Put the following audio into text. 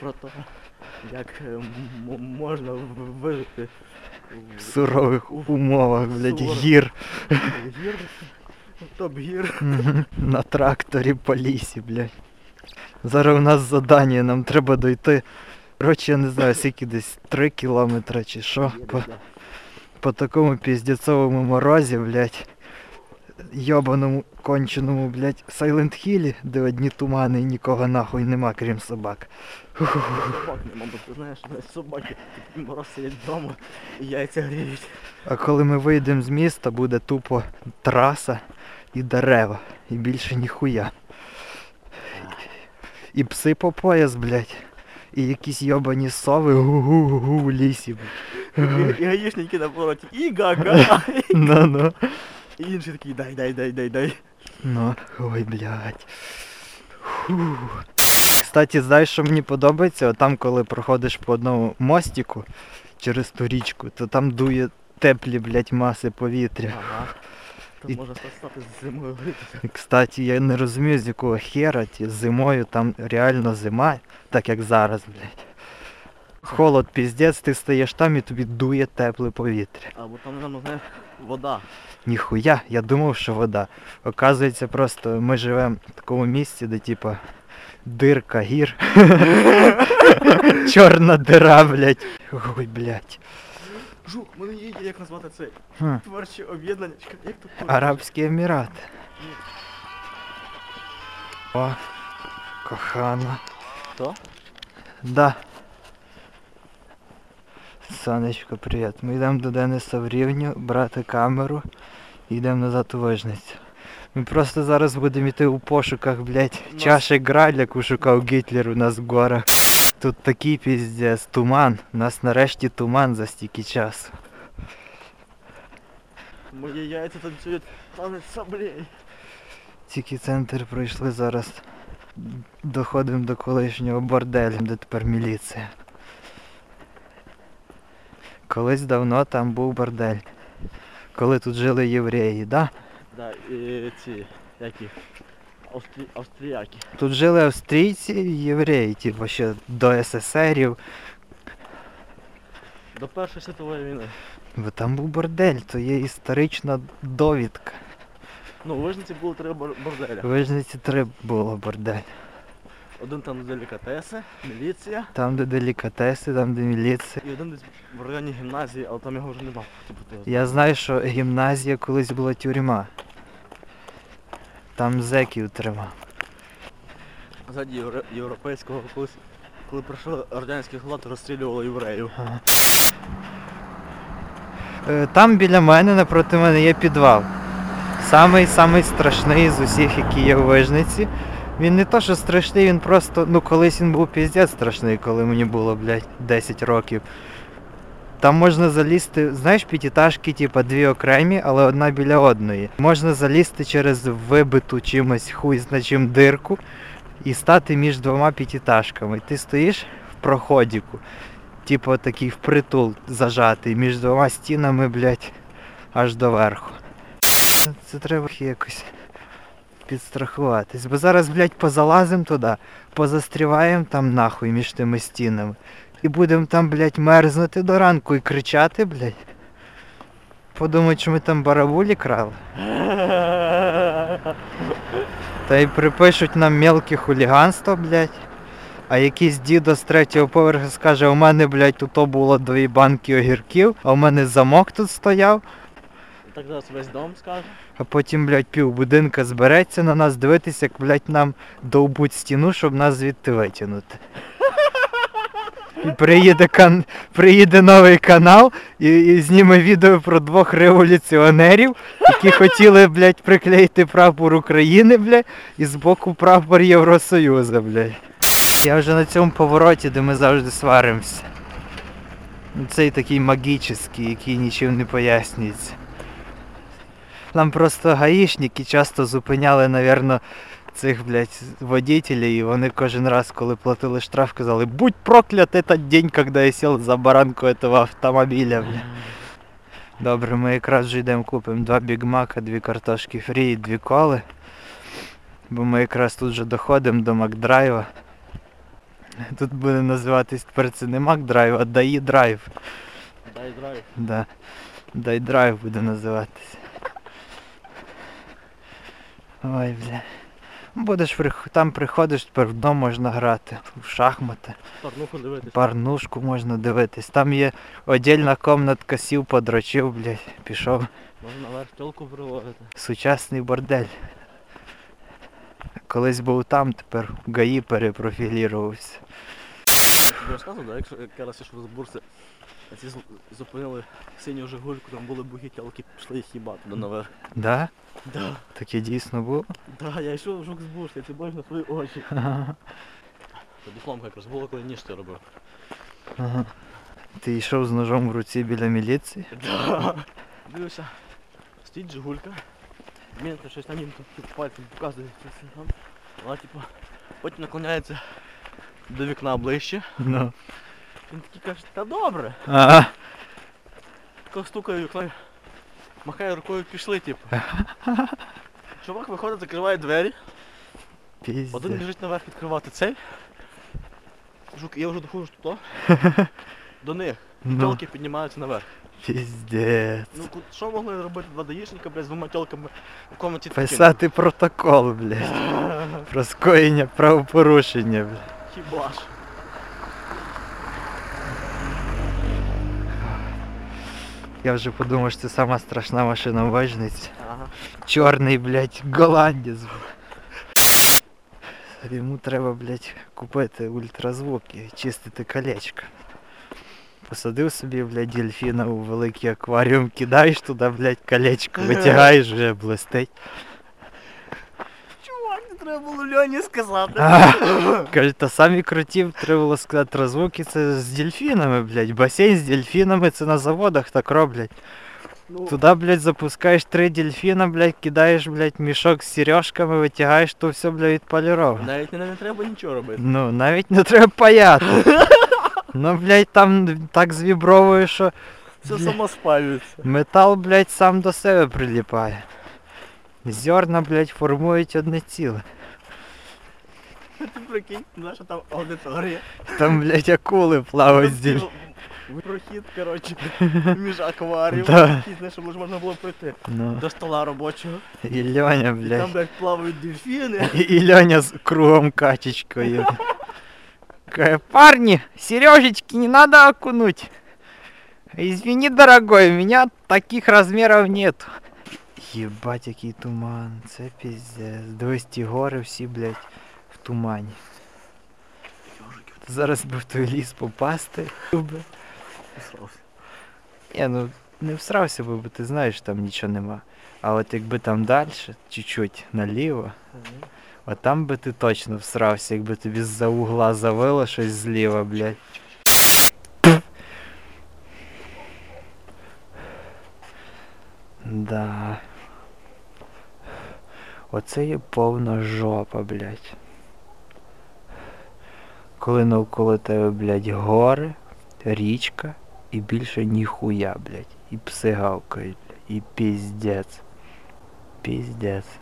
про те, як е, можна вижити В сурових умовах, блядь, гір. гір, топ-гір. На тракторі по лісі, блядь. Зараз у нас задання, нам треба дойти. Коротше, я не знаю, скільки десь 3 кілометри чи що. По, по такому піздецовому морозі, блядь. Йобаному конченому, блядь, Сайленд Хілі, де одні тумани і нікого нахуй нема, крім собак. Собак нема, бо ти знаєш, навіть собаки мороз сидять вдома і яйця гріють. А коли ми вийдемо з міста, буде тупо траса і дерева. І більше ніхуя. І пси по пояс, блядь. І якісь йобані сови гу-гу-гу в лісі. І, гаїшники на повороті, і га-га. Ну ну. І інший такий дай, дай, дай, дай, дай. Ну, ой, блядь. Фу. Кстати, знаєш, що мені подобається? От Там, коли проходиш по одному мостику через ту річку, то там дує теплі, блядь, маси повітря. Ага. То І- може стати з зимою гритися. Кстати, я не розумію, з якого хера ті зимою там реально зима, так як зараз, блядь. Холод піздець, ти стаєш там і тобі дує тепле повітря. Або там, напевно, знаєш, вода. Ніхуя, я думав, що вода. Оказується, просто ми живемо в такому місці, де типа дирка гір. Чорна дира, блядь. Ой, блядь. Жух, мене є як назвати це Хм. творче об'єднання. Чекай, Як тут Арабські Емірати. Ні. О, кохана. Хто? Да. Сонечко, привіт. Ми йдемо до Дениса в Рівню брати камеру і йдемо назад у Вижницю. Ми просто зараз будемо йти у пошуках, блядь, Нас- чаші Граль, яку шукав Гітлер у нас в горах. Тут такий піздець, туман. У нас нарешті туман за стільки часу. Мої яйця танцюють танець саблей. Тільки центр пройшли зараз. Доходимо до колишнього борделю, де тепер міліція. Колись давно там був бордель. Коли тут жили євреї, да? Да, і ці, які, австрі... австріяки. Тут жили австрійці і євреї, типу ще до СССРів. До Першої світової війни. Бо там був бордель, то є історична довідка. Ну, у Вижниці було три бор- борделя. В Вижниці три було бордель. Один там де делікатеси, міліція, Там, де делікатеси, там, де міліція. і один десь в районі гімназії, але там його вже нема. Типу, ти Я знаю, що гімназія колись була тюрма. Там зеків тримав. Євро... європейського колись, коли прийшов радянський глад, розстрілювали євреїв. Ага. Е, Там біля мене, напроти мене є підвал. Самий самий страшний з усіх, які є в Вижниці. Він не то, що страшний, він просто, ну колись він був піздець страшний, коли мені було, блядь, 10 років. Там можна залізти, знаєш, п'ятиэтажки, типа дві окремі, але одна біля одної. Можна залізти через вибиту чимось хуй зна чим дирку і стати між двома п'ятиэтажками. Ти стоїш в проходіку типу такий впритул зажатий між двома стінами, блядь, аж до верху. Це треба якось підстрахуватись. Бо зараз, блядь, позалазим туди, позастріваємо там нахуй між тими стінами. І будемо там, блядь, мерзнути до ранку і кричати, блядь. Подумають, що ми там барабулі крали. Та й припишуть нам мелке хуліганство, блядь. А якийсь дідо з третього поверху скаже, у мене, блядь, тут було дві банки огірків, а у мене замок тут стояв, Так зараз весь дом скаже. а потім, блядь, пів будинка збереться на нас дивитися, як, блядь, нам довбуть стіну, щоб нас звідти витягнути. І приїде, кан... приїде новий канал і, і зніме відео про двох революціонерів, які хотіли, блядь, приклеїти прапор України, блядь, і збоку прапор Євросоюзу, блядь. Я вже на цьому повороті, де ми завжди сваримося. Цей такий магічний, який нічим не пояснюється. Нам просто гаїшники часто зупиняли, напевно, цих, блядь, водителів, і вони кожен раз, коли платили штраф, казали, будь проклят этот день, когда я сел за баранку этого автомобіля, бля. Добре, ми якраз вже йдемо купимо два бігмака, дві картошки фрі і дві коли. Бо ми якраз тут вже доходимо до Макдрайва. Тут буде називатись тепер це не Макдрайв, а ДАІ драйв. Дай драйв. Да. Дай драйв буде називатися. Ой, бля. Будеш там приходиш, тепер вдома можна грати. В шахмати, Парнуху дивитись. парнушку можна дивитись. Там є отдільна комнатка, сів, подрочив, блядь, пішов. Можна наверх тілку приводити. Сучасний бордель. Колись був там, тепер в ГАІ перепрофілірувався. Я розказував, да, якщо як я раз з бурси, а ці зупинили синю жигульку, там були буги тілки, пішли їх їбати туди наверх. Да? Да, Таке дійсно було? да, я йшов жук з я це бачу на свої очі. Ага. Фламка якраз була, коли ніж ти робив. Ага. Ти йшов з ножом в руці біля міліції? Да. Дивився, стоїть жигулька, він щось на нім типу, пальцем показує. Вона типу, потім наклоняється до вікна ближче. Ну. Він такий каже, та добре. Ага. Тако вікно, махає рукою, пішли, типу. Чувак виходить, закриває двері, один Піздець. біжить наверх відкривати цей. Жук, я вже доходжу туди. До них. Ну, Тілки піднімаються наверх. піздець. Ну ку- що могли робити два даїшника, блядь, з двома тілками в комнаті таким? Писати протокол, блядь. Про скоєння правопорушення, блядь. Хіба ж. Я вже подумав, що це сама страшна машина в Вижниці. Ага. Чорний, блядь, голландець. Йому треба, блядь, купити ультразвук і чистити колечко. Посадив собі, блядь, дельфіна у великий акваріум, кидаєш туди, блядь, колечко, витягаєш, вже блистить. Треба було Льоні сказати. Каже, та самі крутів треба було сказати, розвуки це з дельфінами, блядь. Басейн з дельфінами це на заводах так роблять. Ну, Туди, блядь, запускаєш три дельфіна, блядь, кидаєш, блядь, мішок з сережками, витягаєш, то все, блядь, відполіровано. навіть не, не треба нічого робити. Ну, навіть не треба паяти. Ну, блядь, там так звібровує, що Все Бля. само спалюється. метал, блядь, сам до себе приліпає. Зерна, блядь, формують одне ціле. Ти прикинь, наша там аудиторія. Там, блядь, акули плавають з дельфінами. Прохід, коротше, між акваріумом, Да. який, знаєш, щоб можна було пройти Ну, до стола робочого. і Льоня, І там, блядь. блядь, плавають дельфіни. І, і Льоня з кругом качечкою. Каже, парни, сережечки не надо окунуть. Извини, дорогой, у меня таких размеров нет. Єбать, який туман, це піздець. Дивись, ті гори всі, блядь, в тумані. Зараз би в той ліс попасти. Ні, ну не всрався би, бо ти знаєш, там нічого нема. А от якби там далі, чуть-чуть наліво, а там би ти точно всрався, якби тобі з-за угла завило щось зліва, блядь. Да. Оце є повна жопа, блядь. Коли навколо тебе, блядь, гори, річка і більше ніхуя, блядь. І пси гавкають. І піздець. Піздець.